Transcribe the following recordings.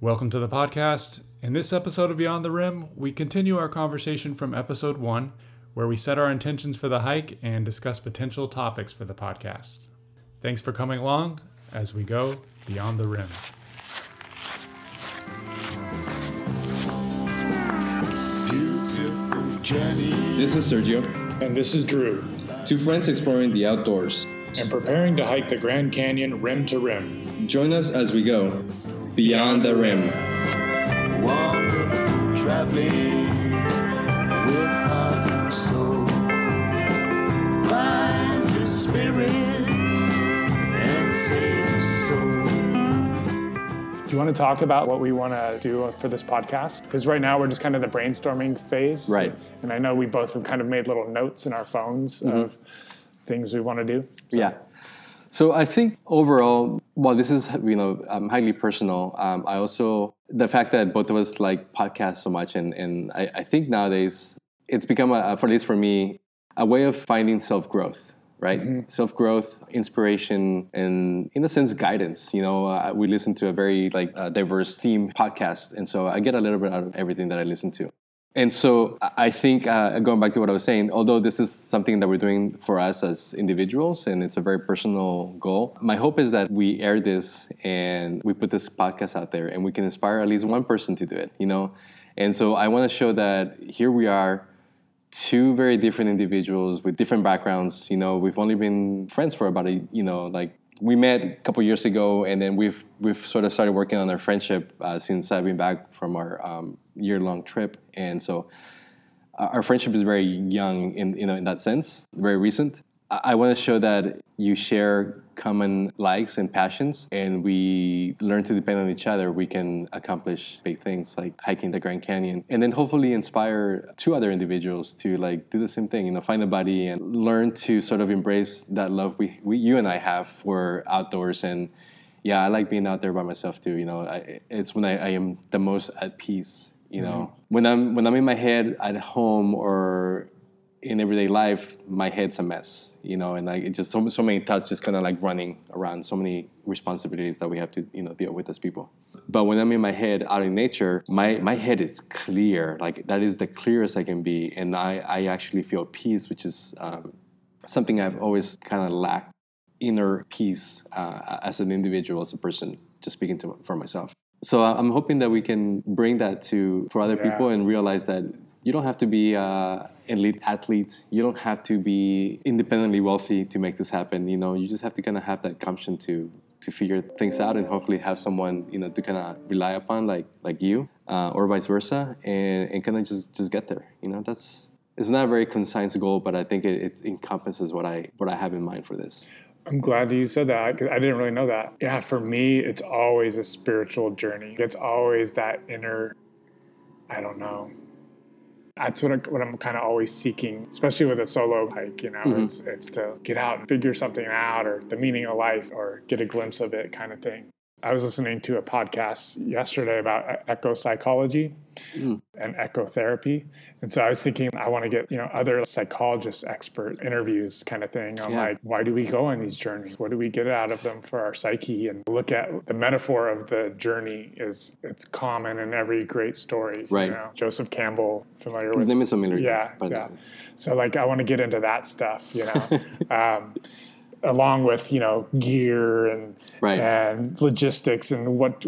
Welcome to the podcast. In this episode of Beyond the Rim, we continue our conversation from episode one, where we set our intentions for the hike and discuss potential topics for the podcast. Thanks for coming along as we go beyond the rim. Beautiful journey. This is Sergio, And this is Drew, two friends exploring the outdoors. and preparing to hike the Grand Canyon rim to rim. Join us as we go beyond the rim. Wonderful traveling with heart and soul. Find your spirit and save your soul. Do you want to talk about what we want to do for this podcast? Because right now we're just kind of the brainstorming phase. Right. And I know we both have kind of made little notes in our phones mm-hmm. of things we want to do. So- Yeah. So I think overall, while this is you know um, highly personal, um, I also the fact that both of us like podcasts so much, and and I, I think nowadays it's become a, for at least for me a way of finding self growth. Right, self growth, inspiration, and in a sense, guidance. You know, uh, we listen to a very like uh, diverse theme podcast, and so I get a little bit out of everything that I listen to. And so I- think, uh, going back to what I was saying, although this is something that we're doing for us as individuals and it's a very personal goal, my hope is that we air this and we put this podcast out there and we can inspire at least one person to do it, you know? And so I want to show that here we are, two very different individuals with different backgrounds. You know, we've only been friends for about a, you know, like we met a couple years ago, and then we've we've sort of started working on our friendship uh, since I've been back from our um, year long trip, and so our our friendship is very young in you know in that sense, very recent. I, I want to show that you share common likes and passions, and we learn to depend on each other. We can accomplish big things like hiking the Grand Canyon, and then hopefully inspire two other individuals to like do the same thing. You know, find a buddy and learn to sort of embrace that love we, we you and I have for outdoors and yeah, I like being out there by myself too. You know, I, it's when I, I am the most at peace. You know, when I'm when I'm in my head at home or in everyday life, my head's a mess. You know, and like it just so so many thoughts just kind of like running around. So many responsibilities that we have to you know deal with as people. But when I'm in my head out in nature, my my head is clear. Like that is the clearest I can be, and I I actually feel peace, which is um, something I've always kind of lacked inner peace uh, as an individual, as a person, just speaking to, for myself. So I- I'm hoping that we can bring that to for other Yeah. people and realize that you don't have to be uh, an elite athlete. You don't have to be independently wealthy to make this happen. You know, you just have to kind of have that gumption to to figure things out and hopefully have someone you know to kind of rely upon like like you uh, or vice versa and, and kind of just just get there. You know, that's it's not a very concise goal, but I think it, it encompasses what I what I have in mind for this. I'm glad you said that 'cause I didn't really know that. Yeah, for me, it's always a spiritual journey. It's always that inner, I don't know. That's what, I, what I'm kind of always seeking, especially with a solo hike. You know, mm-hmm. it's it's to get out and figure something out, or the meaning of life, or get a glimpse of it, kind of thing. I was listening to a podcast yesterday about e- eco psychology and ecotherapy, And so I was thinking I want to get, you know, other psychologist expert interviews kind of thing on Yeah. like why do we go on these journeys? What do we get out of them for our psyche? And look at the metaphor of the journey is it's common in every great story. Right. You know? Joseph Campbell, familiar with name is familiar. yeah, yeah. So like, I want to get into that stuff, you know, um, along with you know gear and Right. and logistics and what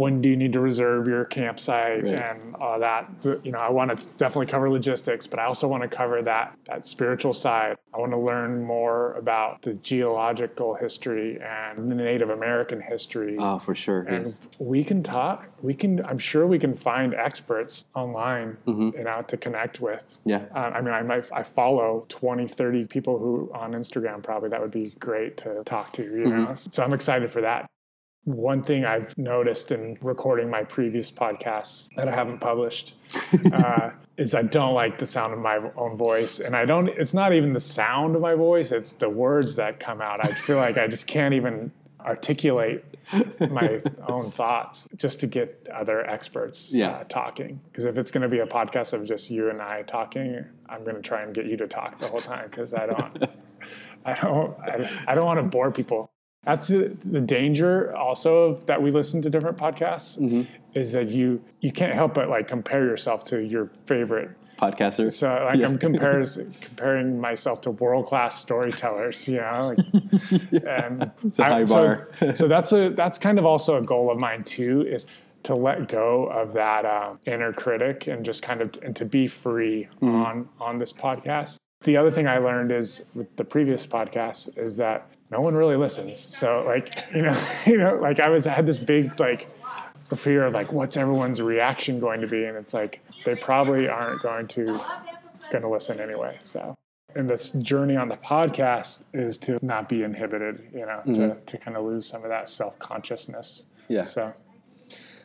when do you need to reserve your campsite Right. and all that. You know, I want to definitely cover logistics, but I also want to cover that that spiritual side. I want to learn more about the geological history and the Native American history. Oh, for sure. And yes. we can talk. We can. I'm sure we can find experts online, Mm-hmm. you know, to connect with. Yeah. Uh, I mean, I might. I follow 20, 30 people who on Instagram. Probably that would be great to talk to. You Mm-hmm. know, so I'm excited for that. One thing I've noticed in recording my previous podcasts that I haven't published uh, is I don't like the sound of my own voice, and I don't. It's not even the sound of my voice; it's the words that come out. I feel like I just can't even articulate my own thoughts just to get other experts Yeah. uh, talking. Because if it's going to be a podcast of just you and I talking, I'm going to try and get you to talk the whole time because I don't, I don't, I, I don't want to bore people. That's the, the danger also of that we listen to different podcasts is that you you can't help but like compare yourself to your favorite. Podcaster. So like Yeah. I'm compares, comparing myself to world class storytellers, you know. Like, and It's a high so, bar. so that's a that's kind of also a goal of mine too is to let go of that uh, inner critic and just kind of and to be free Mm-hmm. on on this podcast. The other thing I learned is with the previous podcast is that no one really listens. So like you know you know like I was I had this big like the fear of like what's everyone's reaction going to be and it's like they probably aren't going to going to listen anyway. So and this journey on the podcast is to not be inhibited, you know, to, mm-hmm. to kind of lose some of that self consciousness. Yeah. So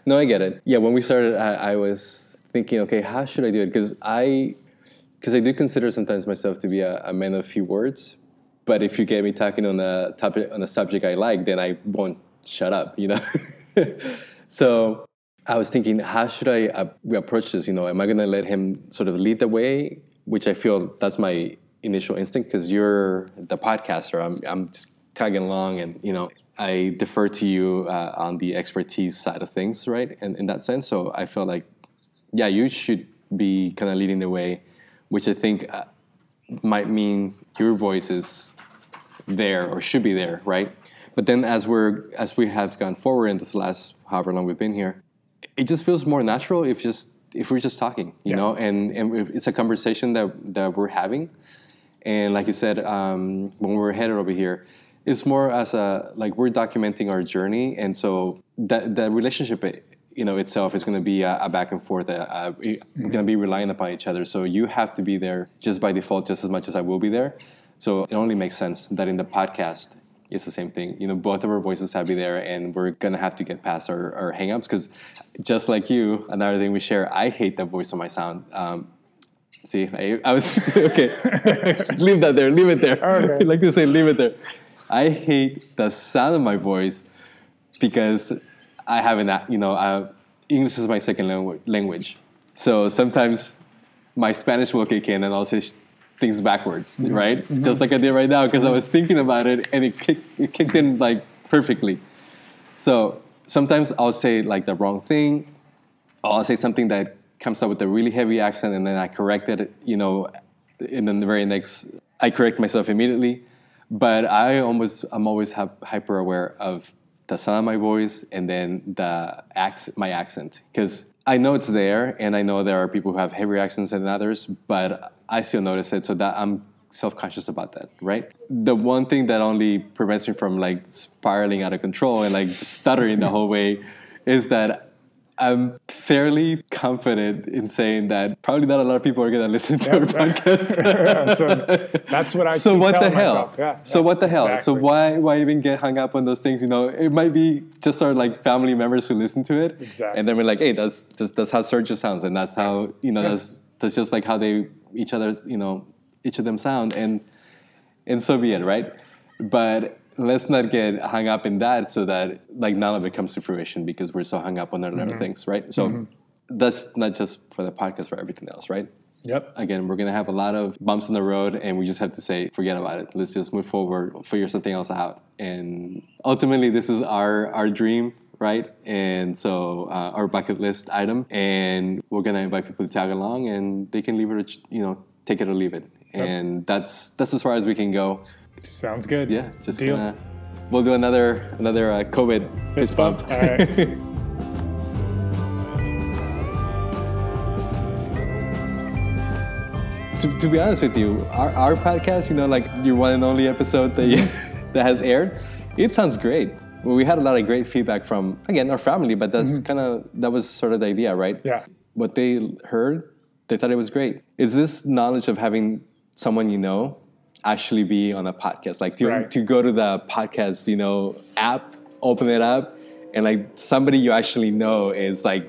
No, I get it. Yeah, when we started, I, I was thinking, okay, how should I do it? Because I, because I do consider sometimes myself to be a, a man of few words. But if you get me talking on a topic on a subject I like, then I won't shut up. You know. so I was thinking, how should I approach this? You know, am I going to let him sort of lead the way? Which I feel that's my initial instinct because you're the podcaster. I'm I'm just tagging along, and you know, I defer to you uh, on the expertise side of things, right? And in that sense, so I felt like, yeah, you should be kind of leading the way, which I think uh, might mean your voice is there or should be there, right? But then as we're as we have gone forward in this last however long we've been here, it just feels more natural if just if we're just talking, you Yeah. know, and and if it's a conversation that that we're having, and like you said, um, when we were headed over here, it's more as a like we're documenting our journey, and so that that relationship. You know, itself is going to be a, a back and forth. We're going to be relying upon each other. So you have to be there just by default, just as much as I will be there. So it only makes sense that in the podcast, it's the same thing. You know, both of our voices have to be there, and we're gonna have to get past our, our hangups because, just like you, another thing we share, I hate the voice of my sound. Um, see, I, I was okay. leave that there. Leave it there. Okay. I like to say, leave it there. I hate the sound of my voice because I haven't, you know, uh, English is my second language. So sometimes my Spanish will kick in and I'll say things backwards, mm-hmm. right? Just mm-hmm. like I did right now because I was thinking about it and it, kick, it kicked in like perfectly. So sometimes I'll say like the wrong thing. or I'll say something that comes up with a really heavy accent and then I correct it, you know, and then the very next, I correct myself immediately. But I almost, I'm always hyper aware of the sound of my voice and then the accent, my accent. Because I know it's there and I know there are people who have heavier accents than others, but I still notice it. So that I'm self-conscious about that, right? The one thing that only prevents me from like spiraling out of control and like stuttering the whole way is that I'm fairly confident in saying that probably not a lot of people are going to listen to our podcast. so that's what I so keep what the hell? Yeah, so yeah, what the hell? So why why even get hung up on those things? You know, it might be just our like family members who listen to it, Exactly. and then we're like, hey, that's just that's how Sergio sounds, and that's how you know that's that's just like how they each other you know each of them sound, and and so be it, right? But let's not get hung up in that so that like none of it comes to fruition because we're so hung up on other Mm-hmm. things, right? So that's not just for the podcast, for everything else, right? Yep. again, we're gonna have a lot of bumps in the road, and we just have to say, forget about it. Let's just move forward, figure something else out. And ultimately, this is our our dream, right? And so uh, our bucket list item, and we're gonna invite people to tag along, and they can leave it, you know, take it or leave it. And that's that's as far as we can go. Sounds good. Yeah, just Deal. gonna. We'll do another another uh, COVID fist, bump. All right. to, to be honest with you, our, our podcast, you know, like your one and only episode that, you, that has aired, it sounds great. Well, we had a lot of great feedback from, again, our family, but that's kind of, that was sort of the idea, right? Mm-hmm. Yeah. What they heard, they thought it was great. Is this knowledge of having someone you know actually be on a podcast? Like to, Right. to go to the podcast, you know, app, open it up, and like somebody you actually know is like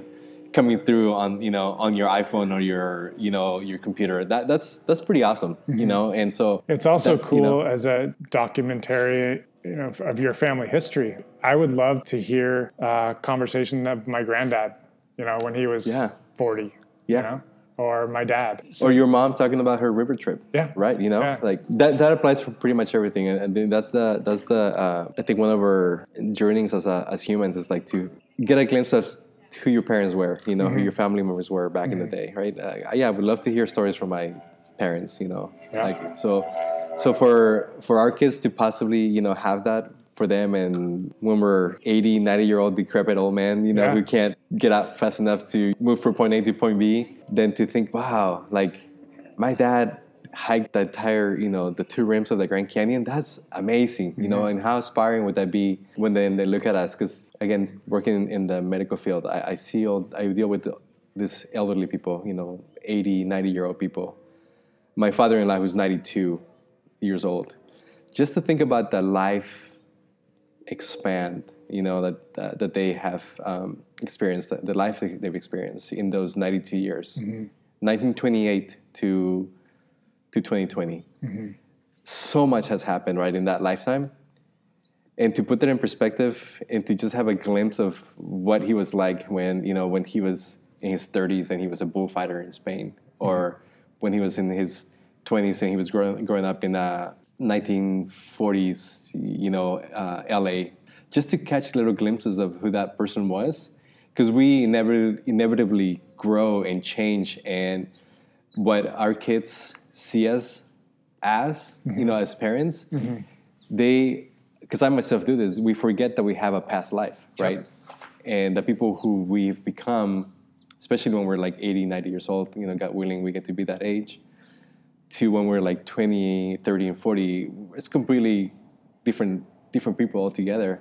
coming through on you know on your iPhone or your you know your computer. That that's that's pretty awesome, you mm-hmm. know. And so It's also that, cool you know, as a documentary, you know, of your family history. I would love to hear a conversation of my granddad, you know, when he was Yeah. 40. Yeah. You know? Or my dad. So, or your mom talking about her river trip. Yeah. Right. You know, Yeah. like that. That applies for pretty much everything, and, and that's the that's the uh, I think one of our journeys as a, as humans is like to get a glimpse of who your parents were. You know, Mm-hmm. who your family members were back in the day. Right. Uh, yeah, I would love to hear stories from my parents. You know, Yeah. like so. So for for our kids to possibly you know have that for them. And when we're 80 90 year old decrepit old man you know Yeah. who can't get out fast enough to move from point a to point b then to think wow like my dad hiked the entire you know the two rims of the grand canyon that's amazing you know mm-hmm. and how inspiring would that be when then they look at us? Because again working in the medical field i, I see all i deal with this elderly people you know 80 90 year old people. My father-in-law who's 92 years old. Just to think about the life expand you know that that, that they have um, experienced the, the life that they've experienced in those 92 years. 1928 to to 2020 so much has happened right in that lifetime. And to put that in perspective and to just have a glimpse of what he was like when you know when he was in his 30s and he was a bullfighter in Spain or when he was in his 20s and he was growing, growing up in uh, 1940s you know uh, LA just to catch little glimpses of who that person was because we inevitably, inevitably grow and change and what our kids see us as you know as parents they because i myself do this we forget that we have a past life right? And the people who we've become especially when we're like 80 90 years old you know god willing we get to be that age to when we're like 20 30 and 40 it's completely different different people altogether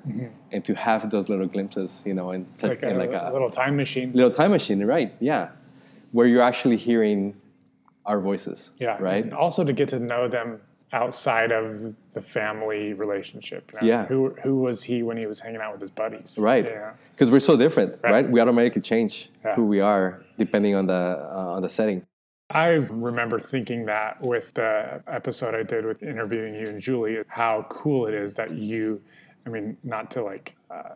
and to have those little glimpses you know and such like, a, like a little time machine. little time machine right yeah where you're actually hearing our voices Yeah. right And also to get to know them outside of the family relationship. you know? Yeah. Who who was he when he was hanging out with his buddies? right Yeah. because we're so different right, Right. we automatically change Yeah. who we are depending on the uh, on the setting I remember thinking that with the episode I did with interviewing you and Julie, how cool it is that you, I mean, not to like uh,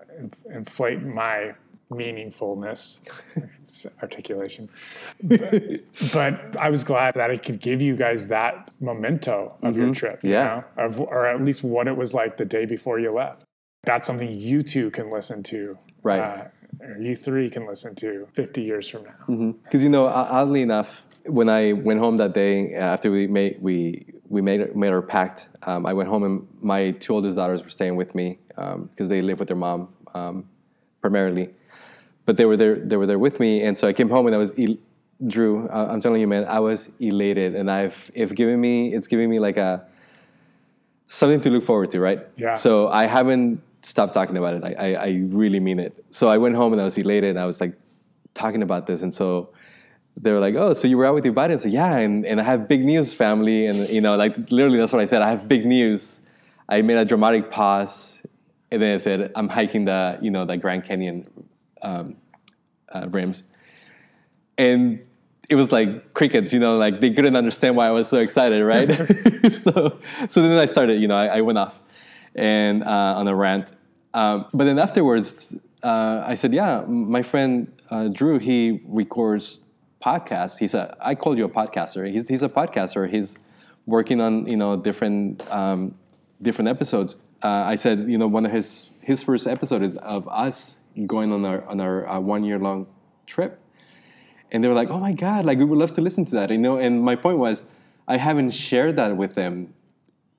inflate my meaningfulness, articulation, but, but I was glad that it could give you guys that memento of your trip, you Yeah. know, of, or at least what it was like the day before you left. That's something you two can listen to. Right. Uh, or you three can listen to 50 years from now. because you know oddly enough when i went home that day uh, after we made we we made made our pact um, i went home and my two oldest daughters were staying with me because they live with their mom um, primarily but they were there they were there with me and so i came home and i was el- drew uh, i'm telling you man i was elated and i've if given me it's giving me like a something to look forward to right Yeah. so i haven't stopped talking about it. I, I, I really mean it. So i went home and i was elated. And i was like talking about this. And so they were like oh so you were out with your buddy? And so yeah and, and i have big news family. And you know like literally that's what i said. I have big news. I made a dramatic pause. And then i said i'm hiking the you know the grand canyon um, uh, rims. And it was like crickets, you know, like they couldn't understand why I was so excited, right? so, so then I started, you know, I, I went off and uh, on a rant. Um, but then afterwards, uh, I said, yeah, my friend uh, Drew, he records podcasts. He's a, I called you a podcaster. He's, he's a podcaster. He's working on, you know, different, um, different episodes. Uh, I said, you know, one of his, his first episode is of us going on our, on our uh, one year long trip and they were like, "Oh my god, like we would love to listen to that," you know. And my point was, I haven't shared that with them,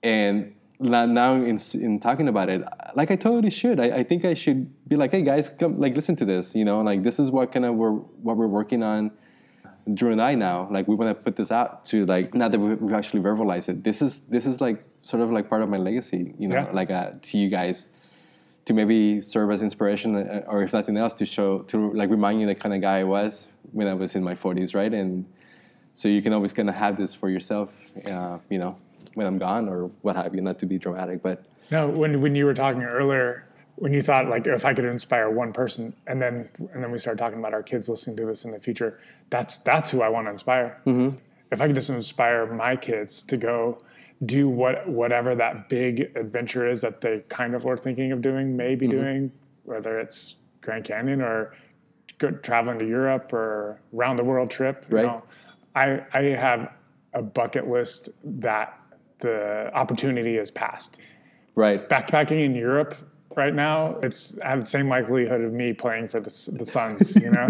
and now now in in talking about it, like I totally should. I, I think I should be like, "Hey guys, come like listen to this," you know. Like this is what kind of we're what we're working on. Drew and I now, like we want to put this out to like now that we- we've actually verbalized it. This is this is like sort of like part of my legacy, you know, Yeah. like uh, to you guys to maybe serve as inspiration uh, or if nothing else to show to like remind you the kind of guy I was when I was in my 40s right and so you can always kind of have this for yourself uh, you know when I'm gone or what have you not to be dramatic but No, when when you were talking earlier, when you thought like if I could inspire one person, and then and then we started talking about our kids listening to this in the future. That's that's who I want to inspire. Mm-hmm. If I could just inspire my kids to go do what whatever that big adventure is that they kind of were thinking of doing, maybe Mm-hmm. doing, whether it's Grand Canyon or go, traveling to Europe or round the world trip, you Right. know, I I have a bucket list that the opportunity has passed. Right. Backpacking in Europe right now, it's I have the same likelihood of me playing for the the Suns, you know.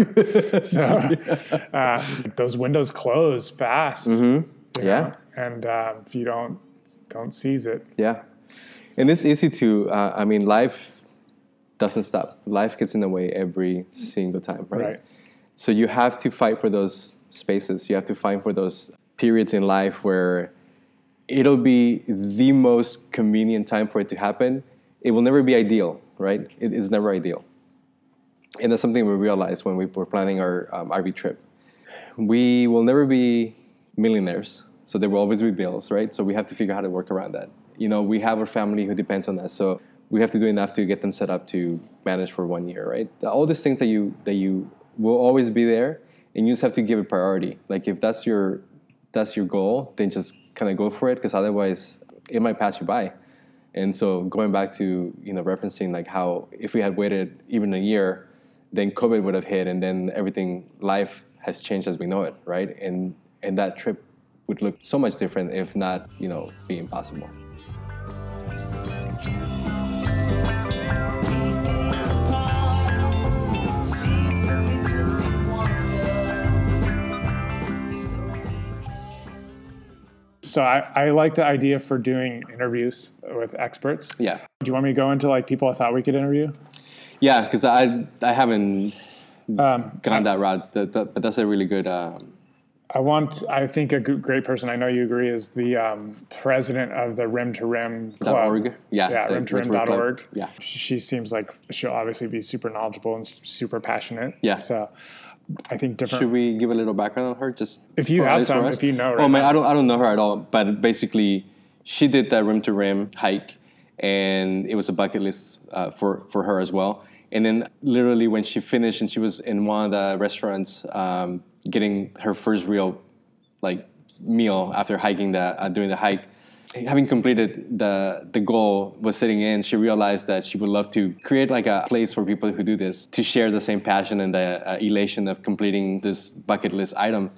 so uh, those windows close fast, Mm-hmm. Yeah. know, and um, if you don't don't seize it, Yeah. And it's easy to, uh, I mean, life doesn't stop. Life gets in the way every single time, right? right? So you have to fight for those spaces. You have to fight for those periods in life where it'll be the most convenient time for it to happen. It will never be ideal, right? It is never ideal. And that's something we realized when we were planning our um, RV trip. We will never be millionaires, so there will always be bills, right? So we have to figure out how to work around that. You know, we have a family who depends on us, so we have to do enough to get them set up to manage for one year, right? All these things that you that you will always be there, and you just have to give it priority. Like if that's your that's your goal, then just kind of go for it, because otherwise it might pass you by. And so going back to you know referencing like how if we had waited even a year, then COVID would have hit, and then everything life has changed as we know it, right? And and that trip would look so much different if not you know be impossible. So I, I like the idea for doing interviews with experts. Yeah, Do you want me to go into like people I thought we could interview? yeah, because I I haven't Um, gone that route, that, that- but that's a really good. Um, I want. I think a great person. I know you agree is the um, president of the Rim to Rim Club. yeah, Yeah, rim to Rim to Rim rim.org. Yeah, She seems like she'll obviously be super knowledgeable and super passionate. Yeah. So I think different. should we give a little background on her? Just If you have at least for some, if you know oh man, now. I don't I don't know her at all. But basically, she did that rim to rim hike, and it was a bucket list uh, for for her as well. And then literally when she finished, and she was in one of the restaurants um, getting her first real like meal after hiking the uh, doing the hike. Having completed the the goal was sitting in, she realized that she would love to create like a place for people who do this to share the same passion and the uh, elation of completing this bucket list item.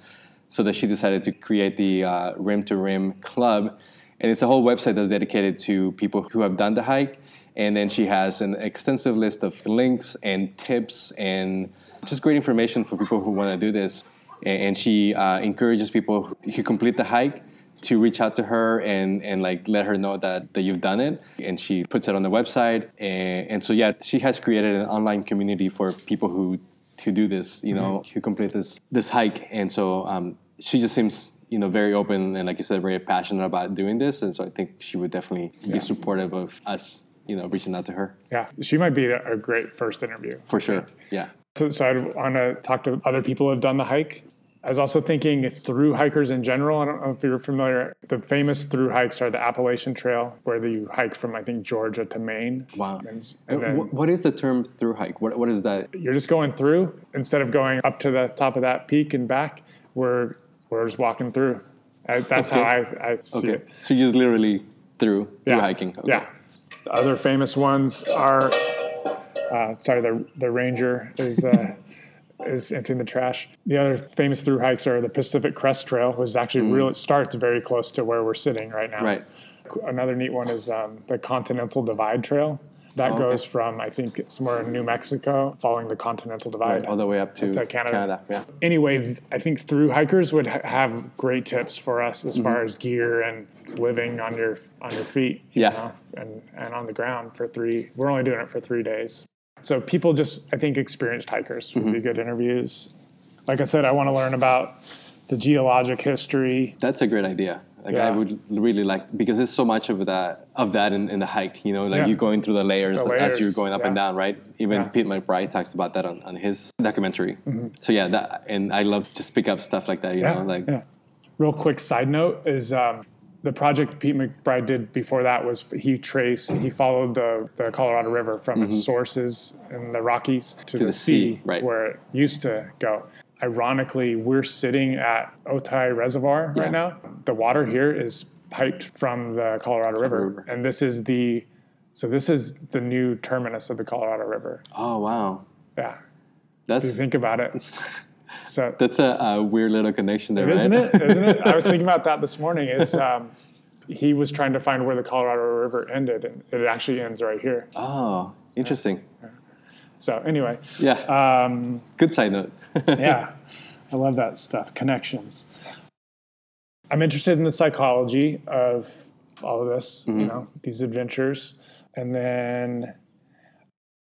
So that she decided to create the uh, Rim to Rim Club, and it's a whole website that's dedicated to people who have done the hike. And then she has an extensive list of links and tips and just great information for people who want to do this and, she uh, encourages people who complete the hike to reach out to her and, and like let her know that, that you've done it. And she puts it on the website. And, and so yeah she has created an online community for people who who do this you know who complete this this hike. And so um, she just seems you know very open and like you said very passionate about doing this. And so i think she would definitely be supportive of us you know reaching out to her. Yeah, she might be a great first interview. for sure. Yeah. So, so I'd want to talk to other people who have done the hike. I was also thinking through hikers in general. I don't know if you're familiar. The famous through hikes are the Appalachian Trail, where you hike from I think Georgia to Maine. wow And, Uh, and then what is the term through hike what, what is that you're just going through instead of going up to the top of that peak and back. We're we're just walking through. I, that's how I, I see okay it. so you just literally through through Yeah. hiking okay. Yeah. The other famous ones are, uh, sorry, the the Ranger is uh, is emptying the trash. The other famous through hikes are the Pacific Crest Trail, which is actually real. It starts very close to where we're sitting right now. Mm. Right. Another neat one is um, the Continental Divide Trail. That Oh, okay. goes from I think somewhere in New Mexico, following the Continental Divide. all the way up to, To Canada. Yeah, Anyway, I think through hikers would ha- have great tips for us as Mm-hmm. far as gear and living on your on your feet, you Yeah. know, and and on the ground for three. We're only doing it for three days, so people just I think experienced hikers would be Mm-hmm. good interviews. Like I said, I want to learn about the geologic history. that's a great idea. Like I would really like because there's so much of that of that in, in the hike. You know, like Yeah. you're going through the layers, The as you're going up and down, right? Even Yeah. Pete McBride talks about that on, on his documentary. Mm-hmm. So yeah, that and I love just pick up stuff like that. You know, like yeah. Real quick side note is um, the project Pete McBride did before that was he traced he followed the, the Colorado River from its sources in the Rockies to, the, Mm-hmm. the sea, sea, right. where it used to go. Ironically, we're sitting at Otay Reservoir Yeah. right now. The water here is piped from the Colorado River, River. and this is the so this is the new terminus of the Colorado River. oh wow, Yeah. That's If you think about it. So that's a, a weird little connection there, right? isn't it? Isn't it? I was thinking about that this morning. It's um, he was trying to find where the Colorado River ended, and it actually ends right here. oh, interesting. So anyway, Yeah. um, Good side note. yeah, I love that stuff. Connections. I'm interested in the psychology of all of this. You know, these adventures, and then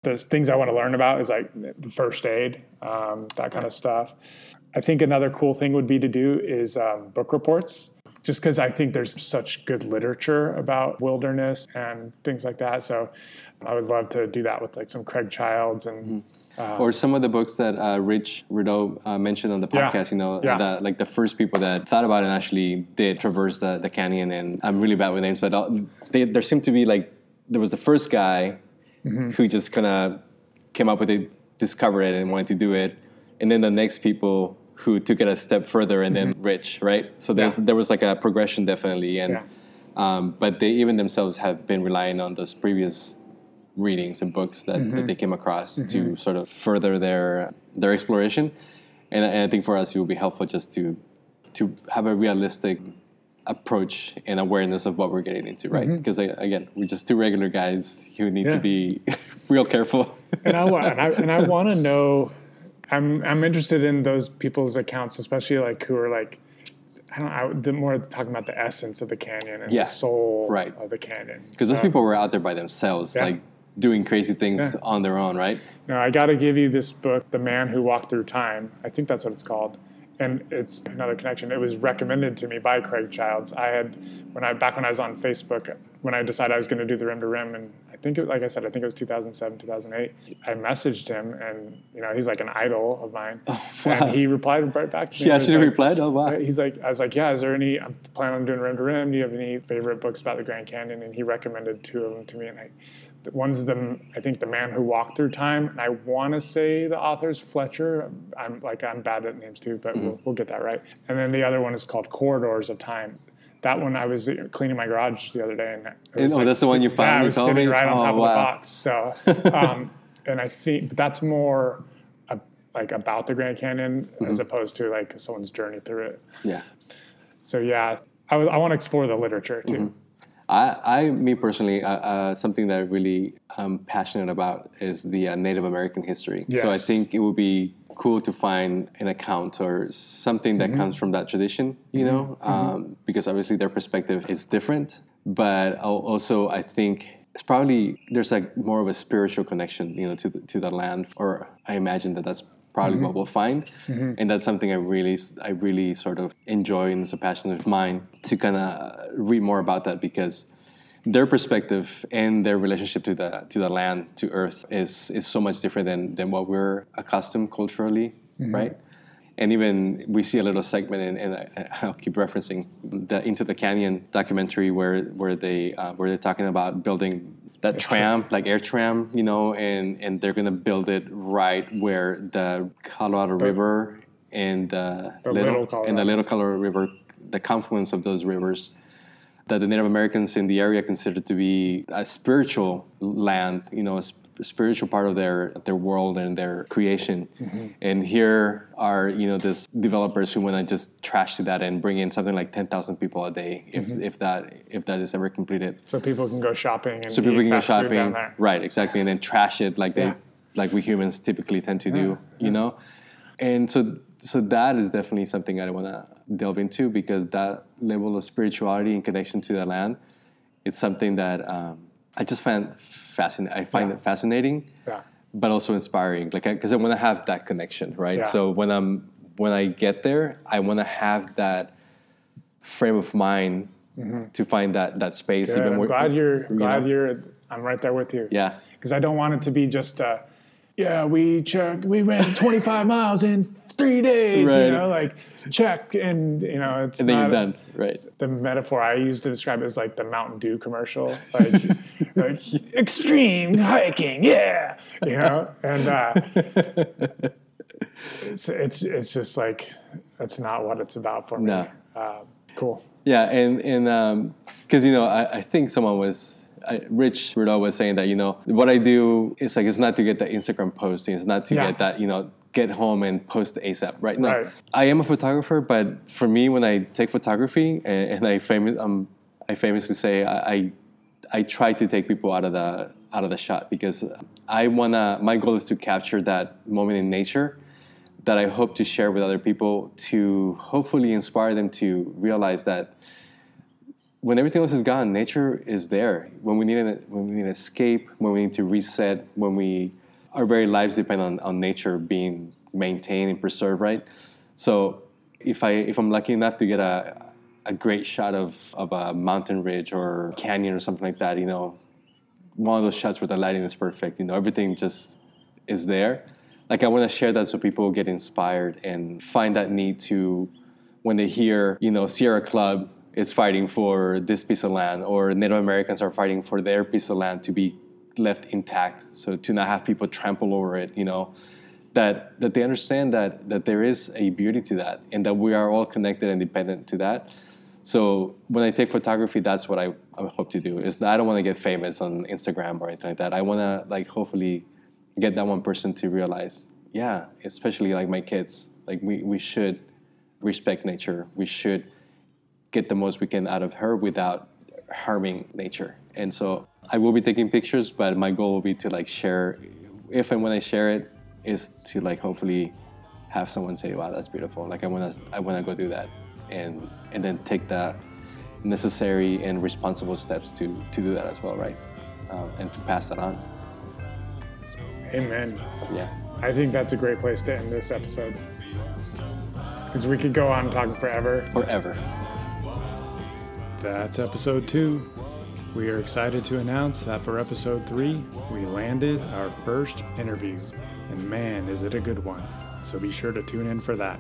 the things I want to learn about is like the first aid, um, that kind of stuff. I think another cool thing would be to do is um, book reports. Just because I think there's such good literature about wilderness and things like that, so I would love to do that with like some Craig Childs and or some of the books that uh, Rich Rudow uh, mentioned on the Yeah. podcast, you know, Yeah. the, like the first people that thought about it and actually did traverse the, the canyon. And I'm really bad with names, but uh, they, there seemed to be like, there was the first guy Mm-hmm. who just kind of came up with it, discovered it, and wanted to do it. And then the next people who took it a step further, and then Rich, right? So there's, Mm-hmm. Yeah. there was like a progression definitely. And, Yeah. um, but they even themselves have been relying on those previous readings and books that, Mm-hmm. that they came across to sort of further their their exploration. And, and I think for us, it would be helpful just to to have a realistic approach and awareness of what we're getting into, right? Because again, we're just two regular guys who need Mm-hmm. Yeah. to be real careful. and I want and I, and I want to know. I'm I'm interested in those people's accounts, especially like who are like. I don't. I, the more talking about the essence of the canyon and Yeah. the soul Right. of the canyon. Because those people were out there by themselves, Yeah. like doing crazy things on their own, right? No, I got to give you this book, The Man Who Walked Through Time. I think that's what it's called. And it's another connection. It was recommended to me by Craig Childs. I had, when I, back when I was on Facebook, when I decided I was going to do the rim to rim, and think, it, like I said, I think it was 2007, 2008, I messaged him, and, you know, he's like an idol of mine. wow. And he replied right back to me. Yeah, He and was actually like- replied, "Oh wow." He's like, I was like, yeah. Is there any? I'm planning on doing rim to rim. Do you have any favorite books about the Grand Canyon? And he recommended two of them to me. And I, one's the I think the Man Who Walked Through Time, and I want to say the author's Fletcher. I'm like I'm bad at names too, but Mm-hmm. we'll, we'll get that right. And then the other one is called Corridors of Time. That one I was cleaning my garage the other day, and it oh, that's the one you found Yeah, I was sitting me? right on Oh, top wow. of the box. So, um, and I think that's more. a- Like about the Grand Canyon Mm-hmm. as opposed to like someone's journey through it. Yeah. So yeah, I, would- I want to explore the literature too. Mm-hmm. I, I, me personally, uh, uh, something that I really am passionate about is the uh, Native American history. So I think it would be cool to find an account or something that comes from that tradition, you know, um, because obviously their perspective is different. But also, I think it's probably there's like more of a spiritual connection, you know, to the, to the land, or I imagine that that's probably mm-hmm. what we'll find, mm-hmm. and that's something I really, I really sort of enjoy, and it's a passion of mine to kind of read more about that because their perspective and their relationship to the to the land to earth is is so much different than than what we're accustomed culturally mm-hmm. right? And even we see a little segment in, uh, and I'll keep referencing the Into the Canyon documentary where where they uh, where they're talking about building that tram like air tram you know and and they're gonna build it right where the Colorado River and the, The Little and the Colorado. Little Colorado River the confluence of those rivers that the Native Americans in the area considered to be a spiritual land, you know, a spiritual part of their their world and their creation. And here are you know these developers who want to just trash to that and bring in something like ten thousand people a day, if if that if that is ever completed. So people can go shopping and So people can go shopping, right? Exactly, and then trash it like they Yeah. like we humans typically tend to do, you know. And so so that is definitely something I want to delve into because that level of spirituality and connection to the land, it's something that um, I just find fascinating. I find Yeah. it fascinating, Yeah. but also inspiring. Like because I, want to have that connection, right? Yeah. So when I'm when I get there, I want to have that frame of mind to find that that space. Mm-hmm. I'm where- glad you're glad know? you're. I'm right there with you. Yeah. Because I don't want it to be just. Uh, yeah, we check. We ran 25 miles in three days. Right. You know, like check, and you know, it's And then you're done, right? the metaphor I use to describe it is like the Mountain Dew commercial, like, like extreme hiking, yeah, you know, and uh, it's it's it's just like that's not what it's about for me. No. Uh, cool. Yeah, and and because you know, I, I think someone was I, Rich Rudow was saying that you know what I do is like it's not to get the Instagram posting, it's not to Yeah. get that you know get home and post ASAP. Right? No, Right. I am a photographer, but for me, when I take photography, and, and I famous, um, I famously say I, I I try to take people out of the out of the shot because I wanna. My goal is to capture that moment in nature that I hope to share with other people to hopefully inspire them to realize that when everything else is gone, nature is there. When we need an, when we need escape, when we need to reset, when we our very lives depend on, on nature being maintained and preserved, right? So if I if I'm lucky enough to get a a great shot of, of a mountain ridge or canyon or something like that, you know, one of those shots where the lighting is perfect, you know, everything just is there. Like I want to share that so people get inspired and find that need to when they hear, you know, Sierra Club is fighting for this piece of land or Native Americans are fighting for their piece of land to be left intact, so to not have people trample over it, you know, that that they understand that that there is a beauty to that and that we are all connected and dependent to that. So when I take photography, that's what I, I hope to do. Is I don't want to get famous on Instagram or anything like that. I want to like hopefully get that one person to realize, yeah, especially like my kids, like we, we should respect nature. We should get the most we can out of her without harming nature. And so I will be taking pictures, but my goal will be to like share, if and when I share it, is to like hopefully have someone say, "Wow, that's beautiful." Like I want to, I want to go do that, and and then take the necessary and responsible steps to to do that as well, right? Um, and to pass that on. Amen. Yeah. I think that's a great place to end this episode. Because we could go on talking forever. Forever. That's episode two. We are excited to announce that for episode three, we landed our first interview. And man, is it a good one. So be sure to tune in for that.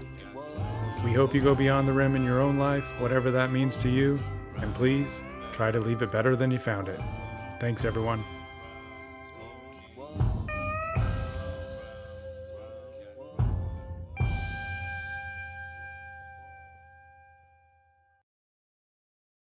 We hope you go beyond the rim in your own life, whatever that means to you. And please, try to leave it better than you found it. Thanks, everyone.